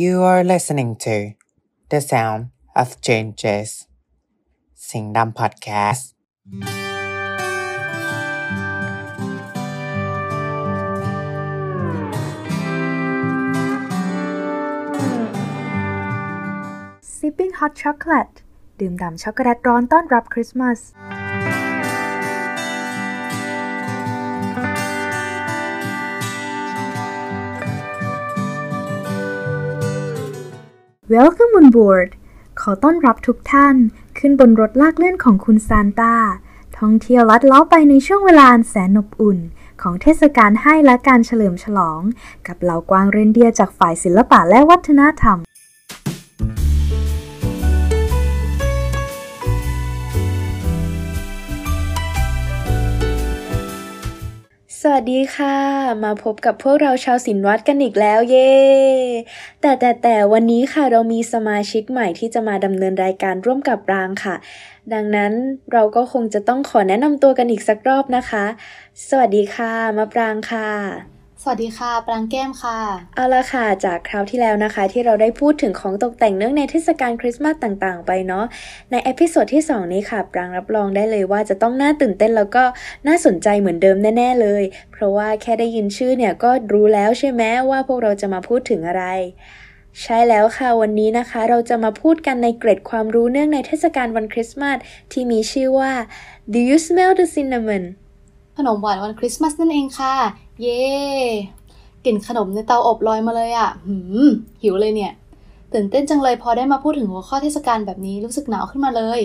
You are listening to The Sound of Changes สิงห์ดำพอดแคสต์ Sipping Hot Chocolate ดื่มด่ำช็อกโกแลตร้อนต้อนรับคริสต์มาส Welcome on board ขอต้อนรับทุกท่าน ขึ้นบนรถลากเลื่อนของคุณซานตาท่องเที่ยวลัดเล้อไปในช่วงเวลาแสนอบอุ่น ของเทศกาลให้และการเฉลิมฉลอง กับเหล่ากวางเรนเดียจากฝ่ายศิลปะและวัฒนธรรม วัสดีค่ะ มาพบกับพวกเราชาวศิลวัดกันอีกแล้วเย้แต่แต่แต่วันนี้ค่ะเรามีสมาชิกใหม่ที่จะมาดำเนินรายการร่วมกับปรางค่ะ ดังนั้นเราก็คงจะต้องขอแนะนำตัวกันอีกสักรอบนะคะ สวัสดีค่ะมะปรางค่ะ สวัสดีค่ะ ปรางแก้มค่ะ เอาละค่ะ จากคราวที่แล้วนะคะ ที่เราได้พูดถึงของตกแต่งเนื่องในเทศกาลคริสต์มาสต่างๆ ไปเนาะ ใน episode ที่ 2 นี้ค่ะ ปรางรับรองได้เลยว่าจะต้องน่าตื่นเต้นแล้วก็น่าสนใจเหมือนเดิมแน่ ๆ เลย เพราะว่าแค่ได้ยินชื่อเนี่ยก็รู้แล้วใช่ไหมว่าพวกเราจะมาพูดถึงอะไรใช่แล้วค่ะวันนี้นะคะ เราจะมาพูดกันในเกร็ดความรู้เนื่องในเทศกาลวันคริสต์มาสที่มีชื่อว่า Do you smell the cinnamon ขนมหวานวันคริสต์มาสนั่นเองค่ะ เย้กลิ่นขนมในเตาอบลอยมาเลยอะ่ะ หืม หิวเลยเนี่ย ตื่นเต้นจังเลยพอได้มาพูดถึงหัวข้อเทศกาลแบบนี้รู้สึกหนาวขึ้นมาเลย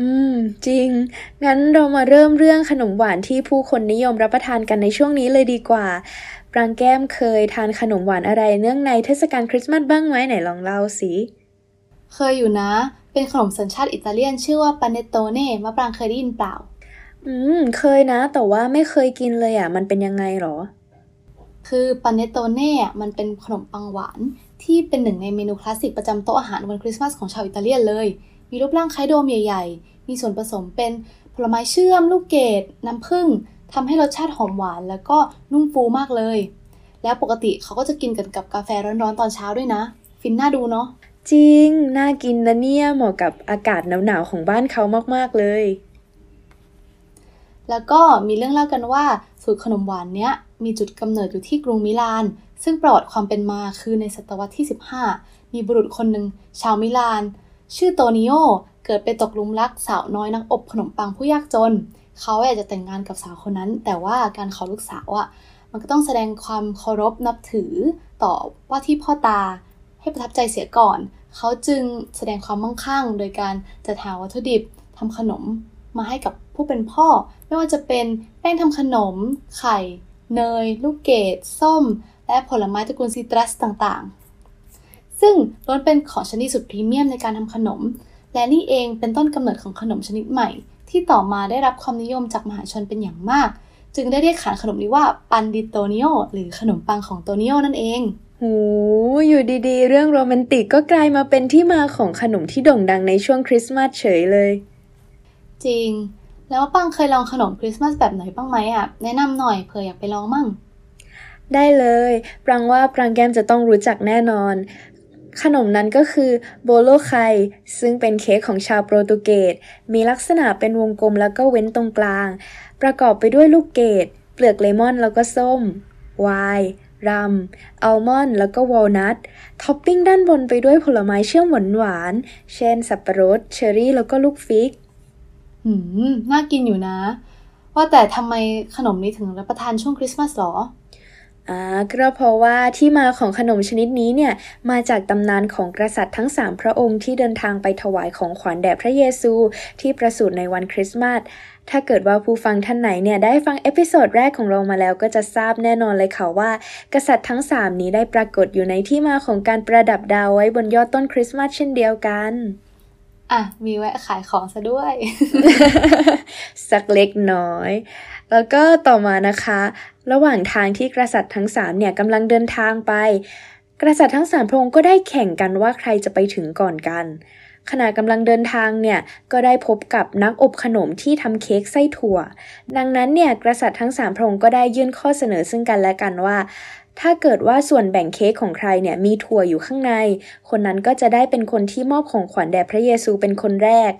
อืม จริง งั้นเรามาเริ่มเรื่องขนมหวานที่ผู้คนนิยมรับประทานกันในช่วงนี้เลยดีกว่าปรางแก้มเคยทานขนมหวานอะไรเนื่องในเทศกาลคริสต์มาสบ้างไหมไหนลองเล่าสิเคยอยู่นะ เป็นขนมสัญชาติอิตาเลียนชื่อว่าปาเนโตเน่มะปรางเคยได้ยินเปล่า อืม เคยนะ แต่ว่าไม่เคยกินเลยอะ มันเป็นยังไงหรอ คือ panettone อะมันเป็นขนมปังหวาน ที่เป็นหนึ่งในเมนูคลาสสิกประจำโต๊ะอาหารวันคริสต์มาสของชาวอิตาเลียนเลย มีรูปร่างคล้ายโดมใหญ่ ๆ มีส่วนผสมเป็นผลไม้เชื่อม ลูกเกดน้ำผึ้งทำให้รสชาติหอมหวานแล้วก็นุ่มฟูมากเลย แล้วปกติเขาก็จะกินกันกับกาแฟร้อนๆตอนเช้าด้วยนะ ฟินน่าดูเนาะจริง น่ากินนะเนี่ยเหมาะกับอากาศหนาวๆของบ้านเขามากๆเลย แล้วก็มีเรื่องเล่ากันว่าสูตรขนมหวานเนี้ยมีจุดกำเนิดอยู่ที่กรุงมิลาน ซึ่งประวัติความเป็นมาคือในศตวรรษที่ 15 มีบุรุษคนหนึ่งชาวมิลาน ชื่อโตนิโอเกิดไปตกลุมรักสาวน้อยนักอบขนมปังผู้ยากจน เขาอยากจะแต่งงานกับสาวคนนั้น แต่ว่าการขอลูกสาวอะ่ะมันก็ต้องแสดงความเคารพนับถือต่อว่าที่พ่อตาให้ประทับใจเสียก่อน เขาจึงแสดงความมั่งคั่ง โดยการจัดหาวัตถุดิบทำขนมมาให้กับ ผู้เป็นพ่อ ไม่ว่าจะเป็นแป้งทำขนม ไข่ เนย ลูกเกดส้ม และผลไม้ตระกูลซิตรัสต่างๆ ซึ่งล้วนเป็นของชนิดสุดพรีเมียมในการทำขนม และนี่เองเป็นต้นกำเนิดของขนมชนิดใหม่ ที่ต่อมาได้รับความนิยมจากมหาชนเป็นอย่างมาก จึงได้เรียกขานขนมนี้ว่า pan di Tonio หรือขนมปังของโตนิโอนั่นเองหูอยู่ดีๆ เรื่องโรแมนติกก็กลายมาเป็นที่มาของขนมที่โด่งดังในช่วงคริสต์มาสเฉยเลย จริง แล้วปรางเคยลองขนมคริสต์มาสแบบไหนบ้างไหมอะ แนะนำหน่อยเผื่ออยากไปลองมั่ง ได้เลย ปรางว่าปรางแก้มจะต้องรู้จักแน่นอน ขนมนั้นก็คือ bolo rei ซึ่งเป็นเค้กของชาวโปรตุเกส มีลักษณะเป็นวงกลมแล้วก็เว้นตรงกลาง ประกอบไปด้วยลูกเกด เปลือกเลมอนแล้วก็ส้มไวน์รัมอัลมอนด์แล้วก็วอลนัทท็อปปิ้งด้านบนไปด้วยผลไม้เชื่อมหวานๆเช่น สับปะรด เชอร์รี่ แล้วก็ลูก fig อืม น่ากินอยู่นะ ว่าแต่ทำไมขนมนี้ถึงรับประทานช่วงคริสต์มาสหรออ่าก็เพราะว่าที่มาของขนมชนิดนี้เนี่ย มาจากตำนานของกษัตริย์ทั้งสามพระองค์ที่เดินทางไปถวายของขวัญแด่พระเยซูที่ประสูติในวันคริสต์มาส ถ้าเกิดว่าผู้ฟังท่านไหนเนี่ยได้ฟัง episode แรกของเรามาแล้วก็จะทราบแน่นอนเลยค่ะว่า กษัตริย์ทั้งสามนี้ได้ปรากฏอยู่ในที่มาของการประดับดาวไว้บนยอดต้นคริสต์มาสเช่นเดียวกัน อะ มีแวะขายของซะด้วย สักเล็กน้อย แล้วก็ต่อมานะคะ ระหว่างทางที่กษัตริย์ทั้งสามเนี่ยกำลังเดินทางไป กษัตริย์ทั้งสามพระองค์ก็ได้แข่งกันว่าใครจะไปถึงก่อนกันขณะกำลังเดินทางเนี่ยก็ได้พบกับนักอบขนมที่ทำเค้กไส้ถั่ว ดังนั้นเนี่ยกษัตริย์ทั้งสามพระองค์ก็ได้ยื่นข้อเสนอซึ่งกันและกันว่า ถ้าเกิดว่าส่วนแบ่งเค้กของใครเนี่ยมีถั่วอยู่ข้างใน คนนั้นก็จะได้เป็นคนที่มอบของขวัญแด่พระเยซูเป็นคนแรก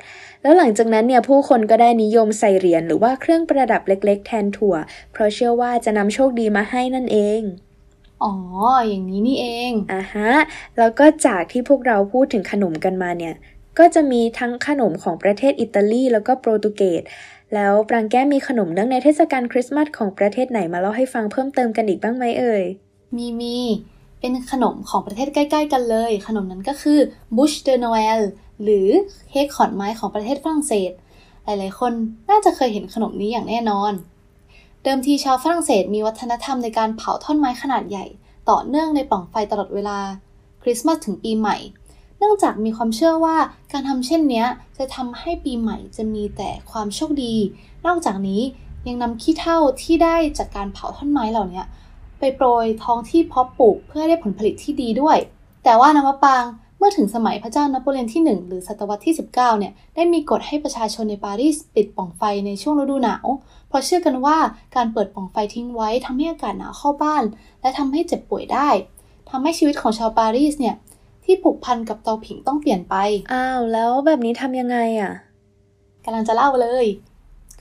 แล้วหลังจากนั้นเนี่ยผู้คนก็ได้นิยมใส่เหรียญหรือว่าเครื่องประดับเล็ก ๆ แทนถั่ว เพราะเชื่อว่าจะนำโชคดีมาให้นั่นเองอ๋อ อย่างนี้นี่เองอ่าฮะ แล้วก็จากที่พวกเราพูดถึงขนมกันมาเนี่ย ก็จะมีทั้งขนมของประเทศอิตาลีแล้วก็โปรตุเกส แล้วปรางแก้มมีขนมเนื่องในเทศกาลคริสต์มาสของประเทศไหนมาเล่าให้ฟังเพิ่มเติมกันอีกบ้างไหมเอ่ย มีมีเป็นขนมของประเทศใกล้ ๆ กันเลย ขนมนั้นก็คือ Bouche de Noël หรือเค้กขอนไม้ของประเทศฝรั่งเศส หลายๆ คนน่าจะเคยเห็นขนมนี้อย่างแน่นอน เดิมทีชาวฝรั่งเศสมีวัฒนธรรมในการเผาท่อนไม้ขนาดใหญ่ ต่อเนื่องในป่องไฟตลอดเวลา คริสต์มาสถึงปีใหม่ เนื่องจากมีความเชื่อว่าการทำเช่นนี้จะทำให้ปีใหม่จะมีแต่ความโชคดี นอกจากนี้ยังนำขี้เถ้าที่ได้จากการเผาท่อนไม้เหล่านี้ ไปโปรยท้องที่เพาะปลูกเพื่อให้ได้ผลผลิตที่ดีด้วย แต่ว่านมะปางเมื่อถึงสมัยพระเจ้านโปเลียนที่ 1 หรือศตวรรษที่ 19 เนี่ย ได้มีกฎให้ประชาชนในปารีสปิดปล่องไฟในช่วงฤดูหนาว เพราะเชื่อกันว่าการเปิดปล่องไฟทิ้งไว้ทำให้อากาศหนาวเข้าบ้าน และทำให้เจ็บป่วยได้ทำให้ชีวิตของชาวปารีสเนี่ย ที่ผูกพันกับเตาผิงต้องเปลี่ยนไป อ้าว แล้วแบบนี้ทำยังไงอะกำลังจะเล่าเลย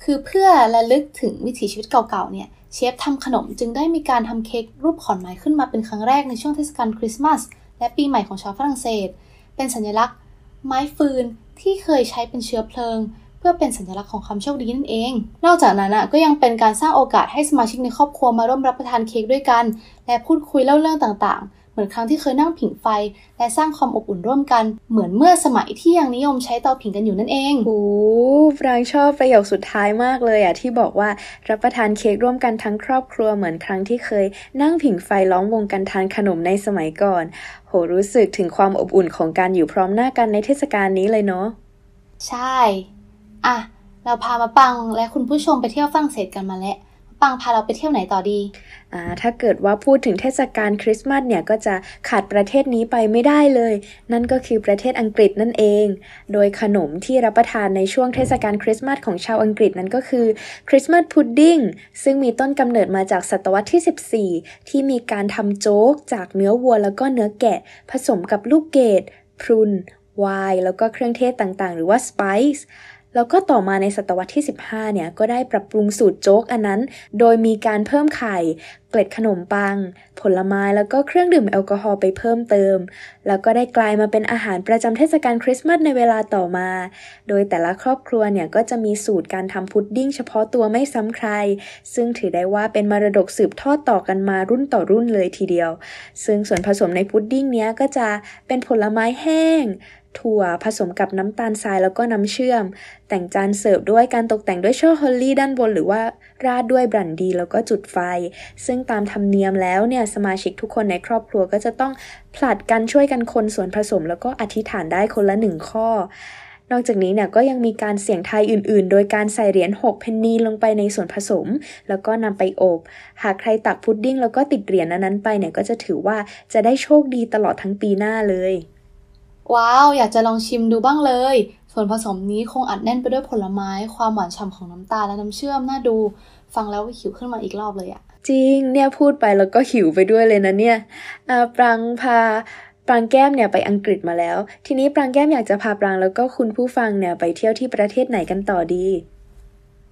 คือเพื่อระลึกถึงวิถีชีวิตเก่าๆ เนี่ยเชฟทำขนมจึงได้มีการทำเค้กรูปขอนไม้ขึ้นมาเป็นครั้งแรกในช่วงเทศกาลคริสต์มาสและปีใหม่ของชาวฝรั่งเศส เป็นสัญลักษณ์ ไม้ฟืนที่เคยใช้เป็นเชื้อเพลิง เพื่อเป็นสัญลักษณ์ของความโชคดีนั่นเอง นอกจากนั้นก็ยังเป็นการสร้างโอกาสให้สมาชิกในครอบครัวมาร่วมรับประทานเค้กด้วยกัน และพูดคุยเล่าเรื่องต่างๆ เหมือนครั้งที่เคยนั่งผิงไฟ และสร้างความอบอุ่นร่วมกัน เหมือนเมื่อสมัยที่ยังนิยมใช้เตาผิงกันอยู่นั่นเองโอ้ปรางชอบประโยคสุดท้ายมากเลยอะที่บอกว่ารับประทานเค้กร่วมกันทั้งครอบครัวเหมือนครั้งที่เคยนั่งผิงไฟล้อมวงกันทานขนมในสมัยก่อน โหรู้สึกถึงความอบอุ่นของการอยู่พร้อมหน้ากันในเทศกาลนี้เลยเนาะใช่ อะ เราพามาปังและคุณผู้ชมไปเที่ยวฝรั่งเศสกันมาแล้วมา ปังพาเราไปเที่ยวไหนต่อดีอ่าถ้าเกิดว่าพูดถึงเทศกาลคริสต์มาสเนี่ยก็จะขาดประเทศนี้ไปไม่ได้เลย นั่นก็คือประเทศอังกฤษนั่นเอง โดยขนมที่รับประทานในช่วงเทศกาลคริสต์มาสของชาวอังกฤษนั้นก็คือคริสต์มาสพุดดิ้งซึ่งมีต้นกำเนิดมาจากศตวรรษที่ 14 ที่มีการทำโจ๊กจากเนื้อวัวแล้วก็เนื้อแกะ ผสมกับลูกเกดพรุนไวน์แล้วก็เครื่องเทศต่างๆ หรือว่า spice แล้วก็ต่อมาในศตวรรษที่ 15 เนี่ยก็ได้ปรับปรุงสูตรโจ๊กอันนั้น โดยมีการเพิ่มไข่ เกล็ดขนมปัง ผลไม้แล้วก็เครื่องดื่มแอลกอฮอล์ไปเพิ่มเติม แล้วก็ได้กลายมาเป็นอาหารประจำเทศกาลคริสต์มาสในเวลาต่อมา โดยแต่ละครอบครัวเนี่ยก็จะมีสูตรการทำพุดดิ้งเฉพาะตัวไม่ซ้ำใคร ซึ่งถือได้ว่าเป็นมรดกสืบทอดต่อกันมารุ่นต่อรุ่นเลยทีเดียว ซึ่งส่วนผสมในพุดดิ้งเนี้ยก็จะเป็นผลไม้แห้ง ถั่วผสมกับน้ำตาลทรายแล้วก็น้ำเชื่อม แต่งจานเสิร์ฟด้วยการตกแต่งด้วยช่อฮอลลี่ด้านบน หรือว่าราดด้วยบรันดีแล้วก็จุดไฟ ซึ่งตามธรรมเนียมแล้วเนี่ยสมาชิกทุกคนในครอบครัวก็จะต้องผลัดกันช่วยกันคนส่วนผสม แล้วก็อธิษฐานได้คนละหนึ่งข้อ นอกจากนี้เนี่ยก็ยังมีการเสี่ยงทายอื่น ๆ โดยการใส่เหรียญ6เพนนีลงไปในส่วนผสม แล้วก็นำไปอบ หากใครตักพุดดิ้งแล้วก็ติดเหรียญนั้นๆไปเนี่ยก็จะถือว่าจะได้โชคดีตลอดทั้งปีหน้าเลย ว้าว อยากจะลองชิมดูบ้างเลย ส่วนผสมนี้คงอัดแน่นไปด้วยผลไม้ ความหวานฉ่ำของน้ำตาลและน้ำเชื่อมน่าดู ฟังแล้วก็หิวขึ้นมาอีกรอบเลยอะจริง เนี่ยพูดไปแล้วก็หิวไปด้วยเลยนะเนี่ยอ่าปรางพาปรางแก้มเนี่ยไปอังกฤษมาแล้ว ทีนี้ปรางแก้มอยากจะพาปรางแล้วก็คุณผู้ฟังเนี่ยไปเที่ยวที่ประเทศไหนกันต่อดี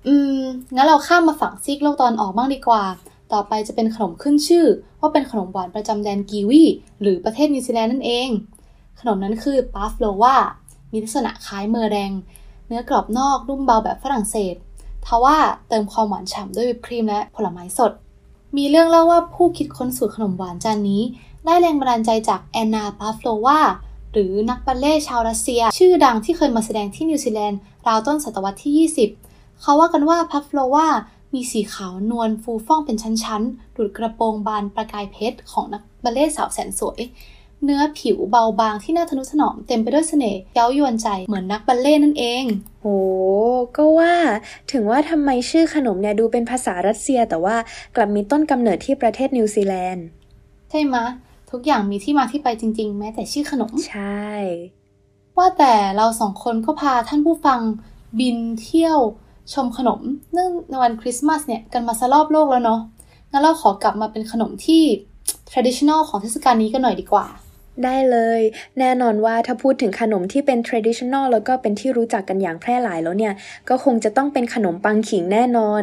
อืม งั้นเราข้ามมาฝั่งซีกโลกตะวันออกบ้างดีกว่า ต่อไปจะเป็นขนมขึ้นชื่อ ว่าเป็นขนมหวานประจำแดนกีวี หรือประเทศนิวซีแลนด์นั่นเอง ขนมนั้นคือ pavlova มีลักษณะคล้ายเมอแรงเนื้อกรอบนอกนุ่มเบาแบบฝรั่งเศสทว่าเติมความหวานฉ่ำด้วยวิปครีมและผลไม้สด มีเรื่องเล่าว่าผู้คิดค้นสูตรขนมหวานจานนี้ ได้แรงบันดาลใจจากแอนนาปาฟโลวาหรือนักบัลเลต์ชาวรัสเซีย ชื่อดังที่เคยมาแสดงที่นิวซีแลนด์ราวต้นศตวรรษที่ 20 เขาว่ากันว่าพัฟโลวามีสีขาวนวลฟูฟ่องเป็นชั้นๆ ดูดกระโปรงบานประกายเพชรของนักบัลเล่สาวแสนสวย เนื้อผิวเบาบางที่น่าทนุถนอมเต็มไปด้วยเสน่ห์เย้ายวนใจเหมือนนักบัลเล่ต์นั่นเองโหก็ว่าถึงว่าทำไมชื่อขนมเนี่ยดูเป็นภาษารัสเซีย แต่ว่ากลับมีต้นกำเนิดที่ประเทศนิวซีแลนด์ ใช่ไหมะทุกอย่างมีที่มาที่ไปจริง ๆ แม้แต่ชื่อขนม ใช่ ว่าแต่เราสองคนก็พาท่านผู้ฟังบินเที่ยวชมขนม เนื่องในวันคริสต์มาสเนี่ยกันมาซะรอบโลกแล้วเนาะงั้นเราขอกลับมาเป็นขนมที่ traditional ของเทศกาลนี้กันหน่อยดีกว่า ได้เลย แน่นอนว่าถ้าพูดถึงขนมที่เป็น traditional แล้วก็เป็นที่รู้จักกันอย่างแพร่หลายแล้วเนี่ย ก็คงจะต้องเป็นขนมปังขิงแน่นอน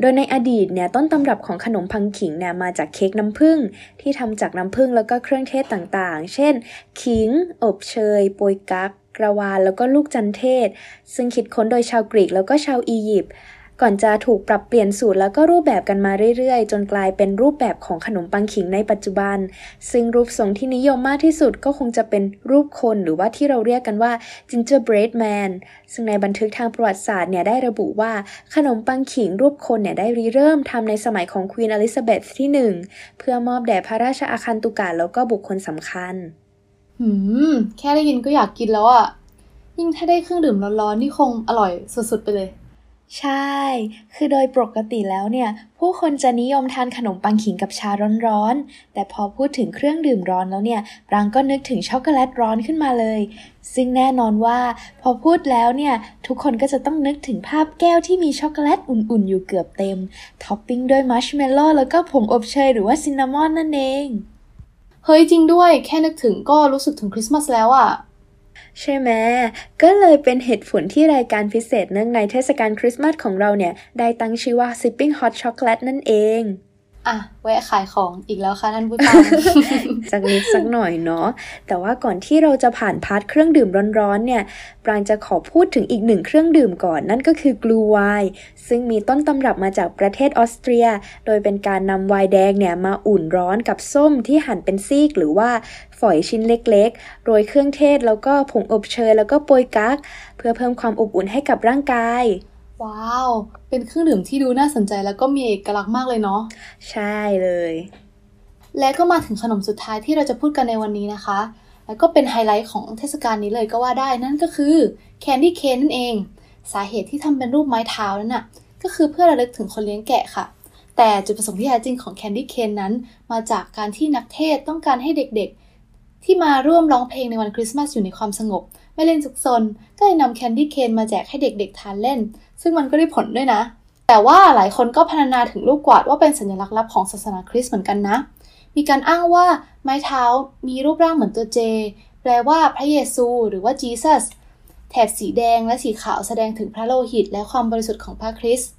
โดยในอดีตเนี่ยต้นตำรับของขนมปังขิงเนี่ยมาจากเค้กน้ำผึ้งที่ทำจากน้ำผึ้งแล้วก็เครื่องเทศต่างๆ เช่น ขิง อบเชยโปยกั๊กกระวานแล้วก็ลูกจันเทศ ซึ่งคิดค้นโดยชาวกรีกแล้วก็ชาวอียิปต์ ก่อนจะถูกปรับเปลี่ยนสูตรแล้วก็รูปแบบกันมาเรื่อยๆ จนกลายเป็นรูปแบบของขนมปังขิงในปัจจุบัน ซึ่งรูปทรงที่นิยมมากที่สุดก็คงจะเป็นรูปคนหรือว่าที่เราเรียกกันว่า gingerbread man ซึ่งในบันทึกทางประวัติศาสตร์เนี่ยได้ระบุว่าขนมปังขิงรูปคนเนี่ยได้ริเริ่มทำในสมัยของควีนอลิซาเบธที่ 1 เพื่อมอบแด่พระราชอาคันตุกาแล้วก็บุคคลสำคัญหืม แค่ได้ยินก็อยากกินแล้วอะ่ะ ยิ่งถ้าได้เครื่องดื่มร้อนๆ นี่คงอร่อยสุดๆ ไปเลย ใช่ คือโดยปกติแล้วเนี่ย ผู้คนจะนิยมทานขนมปังขิงกับชาร้อนๆ แต่พอพูดถึงเครื่องดื่มร้อนแล้วเนี่ย ปรางก็นึกถึงช็อกโกแลตร้อนขึ้นมาเลย ซึ่งแน่นอนว่า พอพูดแล้วเนี่ย ทุกคนก็จะต้องนึกถึงภาพแก้วที่มีช็อกโกแลตอุ่นๆ อยู่เกือบเต็ม ท็อปปิ้งด้วยมัชเมลโล่แล้วก็ผงอบเชยหรือว่า cinnamon นั่นเอง เฮ้ยจริงด้วย แค่นึกถึงก็รู้สึกถึงคริสต์มาสแล้วอะ่ะ ใช่ไหมก็เลยเป็นเหตุผลที่รายการพิเศษเนื่องในเทศกาลคริสต์มาสของเราเนี่ย ได้ตั้งชื่อว่า Sipping Hot Chocolate นั่นเอง อะแวะขายของอีกแล้วค่ะท่านผู้ฟังสักนิดสักหน่อยเนาะแต่ว่าก่อนที่เราจะผ่าน part เครื่องดื่มร้อนๆเนี่ยปรางจะขอพูดถึงอีกหนึ่งเครื่องดื่มก่อน นั่นก็คือ Glühweinซึ่งมีต้นตำรับมาจากประเทศออสเตรีย โดยเป็นการนำไวน์แดงเนี่ยมาอุ่นร้อนกับส้มที่หั่นเป็นซีกหรือว่าฝอยชิ้นเล็กๆ โรยเครื่องเทศแล้วก็ผงอบเชยแล้วก็โปยกั๊กเพื่อเพิ่มความอบอุ่นให้กับร่างกาย ว้าว เป็นเครื่องดื่มที่ดูน่าสนใจแล้วก็มีเอกลักษณ์มากเลยเนาะ ใช่เลย และก็มาถึงขนมสุดท้ายที่เราจะพูดกันในวันนี้นะคะ แล้วก็เป็นไฮไลท์ของเทศกาลนี้เลยก็ว่าได้นั่นก็คือcandy cane นั่นเอง สาเหตุที่ทำเป็นรูปไม้เท้านั่นน่ะ ก็คือเพื่อระลึกถึงคนเลี้ยงแกะค่ะ แต่จุดประสงค์ที่แท้จริงของ candy cane นั้น มาจากการที่นักเทศน์ต้องการให้เด็กๆ ที่มาร่วมร้องเพลงในวันคริสต์มาสอยู่ในความสงบ ไม่เล่นซุกซนก็เลยนำ candy cane มาแจกให้เด็กๆทานเล่น ซึ่งมันก็ได้ผลด้วยนะ แต่ว่าหลายคนก็พรรณนาถึงลูกกวาดว่าเป็นสัญลักษณ์ลับของศาสนาคริสต์เหมือนกันนะ มีการอ้างว่าไม้เท้ามีรูปร่างเหมือนตัวเจ แปลว่าพระเยซูหรือว่า Jesus แถบสีแดงและสีขาวแสดงถึงพระโลหิต และความบริสุทธิ์ของพระคริสต์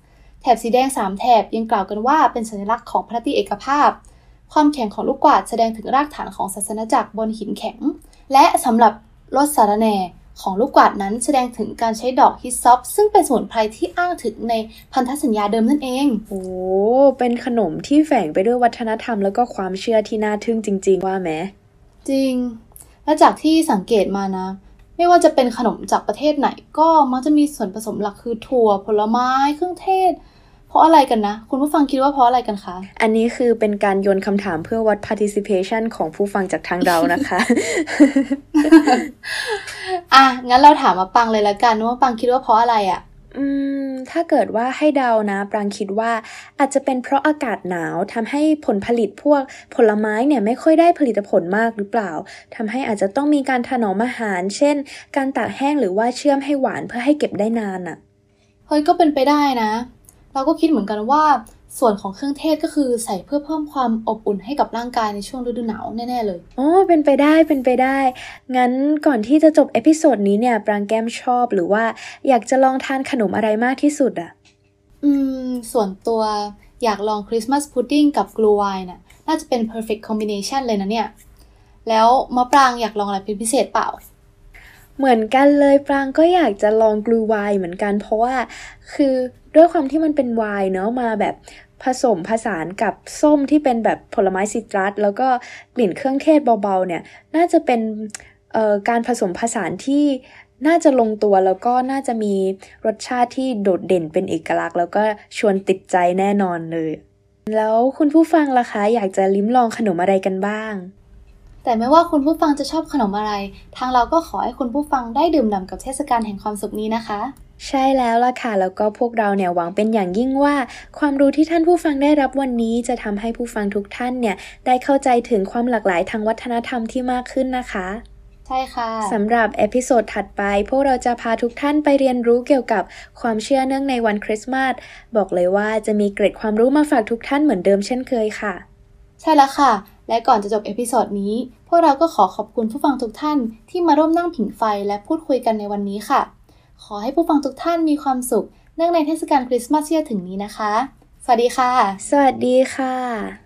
แถบสีแดง 3 แถบยังกล่าวกันว่าเป็นสัญลักษณ์ของพระตรีเอกภาพ ความแข็งของลูกกวาดแสดงถึงรากฐานของศาสนาจักรบนหินแข็ง และสำหรับ รสสารแหน่ของลูกกวาดนั้นแสดงถึงการใช้ดอกฮิสซอปซึ่งเป็นสมุนไพรที่อ้างถึงในพันธสัญญาเดิมนั่นเอง โอ้ เป็นขนมที่แฝงไปด้วยวัฒนธรรมแล้วก็ความเชื่อที่น่าทึ่งจริง ๆ ว่าไหม จริง และจากที่สังเกตมานะ ไม่ว่าจะเป็นขนมจากประเทศไหนก็มักจะมีส่วนผสมหลักคือถั่วผลไม้เครื่องเทศเพ ราะอะไรกันนะ คุณผู้ฟังคิดว่าเพราะอะไรกันคะ อันนี้คือเป็นการโยนคำถามเพื่อวัด participation ของผู้ฟังจากทางเรานะคะ อะ งั้นเราถามมาปังเลยละกันว่าปังคิดว่าเพราะอะไรอะ่ะอืมถ้าเกิดว่าให้เดานะ ปรางคิดว่าอาจจะเป็นเพราะอากาศหนาวทำให้ผลผลิตพวกผลไม้เนี่ยไม่ค่อยได้ผลิตผลมากหรือเปล่าทำให้อาจจะต้องมีการถนอมอาหาร เช่น การตากแห้งหรือว่าเชื่อมให้หวานเพื่อให้เก็บได้นานอะเฮ้ยก็เป็นไปได้นะ เราก็คิดเหมือนกันว่า ส่วนของเครื่องเทศก็คือใส่เพื่อเพิ่มความอบอุ่นให้กับร่างกายในช่วงฤดูหนาวแน่ๆเลยอ๋อเป็นไปได้เป็นไปได้ งั้นก่อนที่จะจบ episode นี้เนี่ยปรางแก้มชอบหรือว่าอยากจะลองทานขนมอะไรมากที่สุดอะอืม ส่วนตัวอยากลอง Christmas pudding กับ Glühwein น่ะน่าจะเป็น perfect combination เลยนะเนี่ย แล้วมะปรางอยากลองอะไรเป็นพิเศษเปล่าเหมือนกันเลยปรางก็อยากจะลอง Glühwein เหมือนกัน เพราะว่าคือ ด้วยความที่มันเป็นไวน์เนาะมาแบบผสมผสานกับส้มที่เป็นแบบผลไม้ citrus แล้วก็กลิ่นเครื่องเทศเบาๆเนี่ย น่าจะเป็นการผสมผสานที่น่าจะลงตัวแล้วก็น่าจะมีรสชาติที่โดดเด่นเป็นเอกลักษณ์ แล้วก็ชวนติดใจแน่นอนเลย แล้วคุณผู้ฟังล่ะคะอยากจะลิ้มลองขนมอะไรกันบ้าง แต่ไม่ว่าคุณผู้ฟังจะชอบขนมอะไร ทางเราก็ขอให้คุณผู้ฟังได้ดื่มด่ำกับเทศกาลแห่งความสุขนี้นะคะ ใช่แล้วล่ะค่ะ แล้วก็พวกเราเนี่ยหวังเป็นอย่างยิ่งว่า ความรู้ที่ท่านผู้ฟังได้รับวันนี้จะทำให้ผู้ฟังทุกท่านเนี่ยได้เข้าใจถึงความหลากหลายทางวัฒนธรรมที่มากขึ้นนะคะใช่ค่ะสำหรับ episode ถัดไป พวกเราจะพาทุกท่านไปเรียนรู้เกี่ยวกับความเชื่อเนื่องในวันคริสต์มาสบอกเลยว่าจะมีเกร็ดความรู้มาฝากทุกท่านเหมือนเดิมเช่นเคยค่ะ ใช่แล้วค่ะ และก่อนจะจบ episode นี้ พวกเราก็ขอขอบคุณผู้ฟังทุกท่านที่มาร่วมนั่งผิงไฟและพูดคุยกันในวันนี้ค่ะ ขอให้ผู้ฟังทุกท่านมีความสุข เนื่องในเทศกาลคริสต์มาสที่จะถึงนี้นะคะ สวัสดีค่ะ สวัสดีค่ะ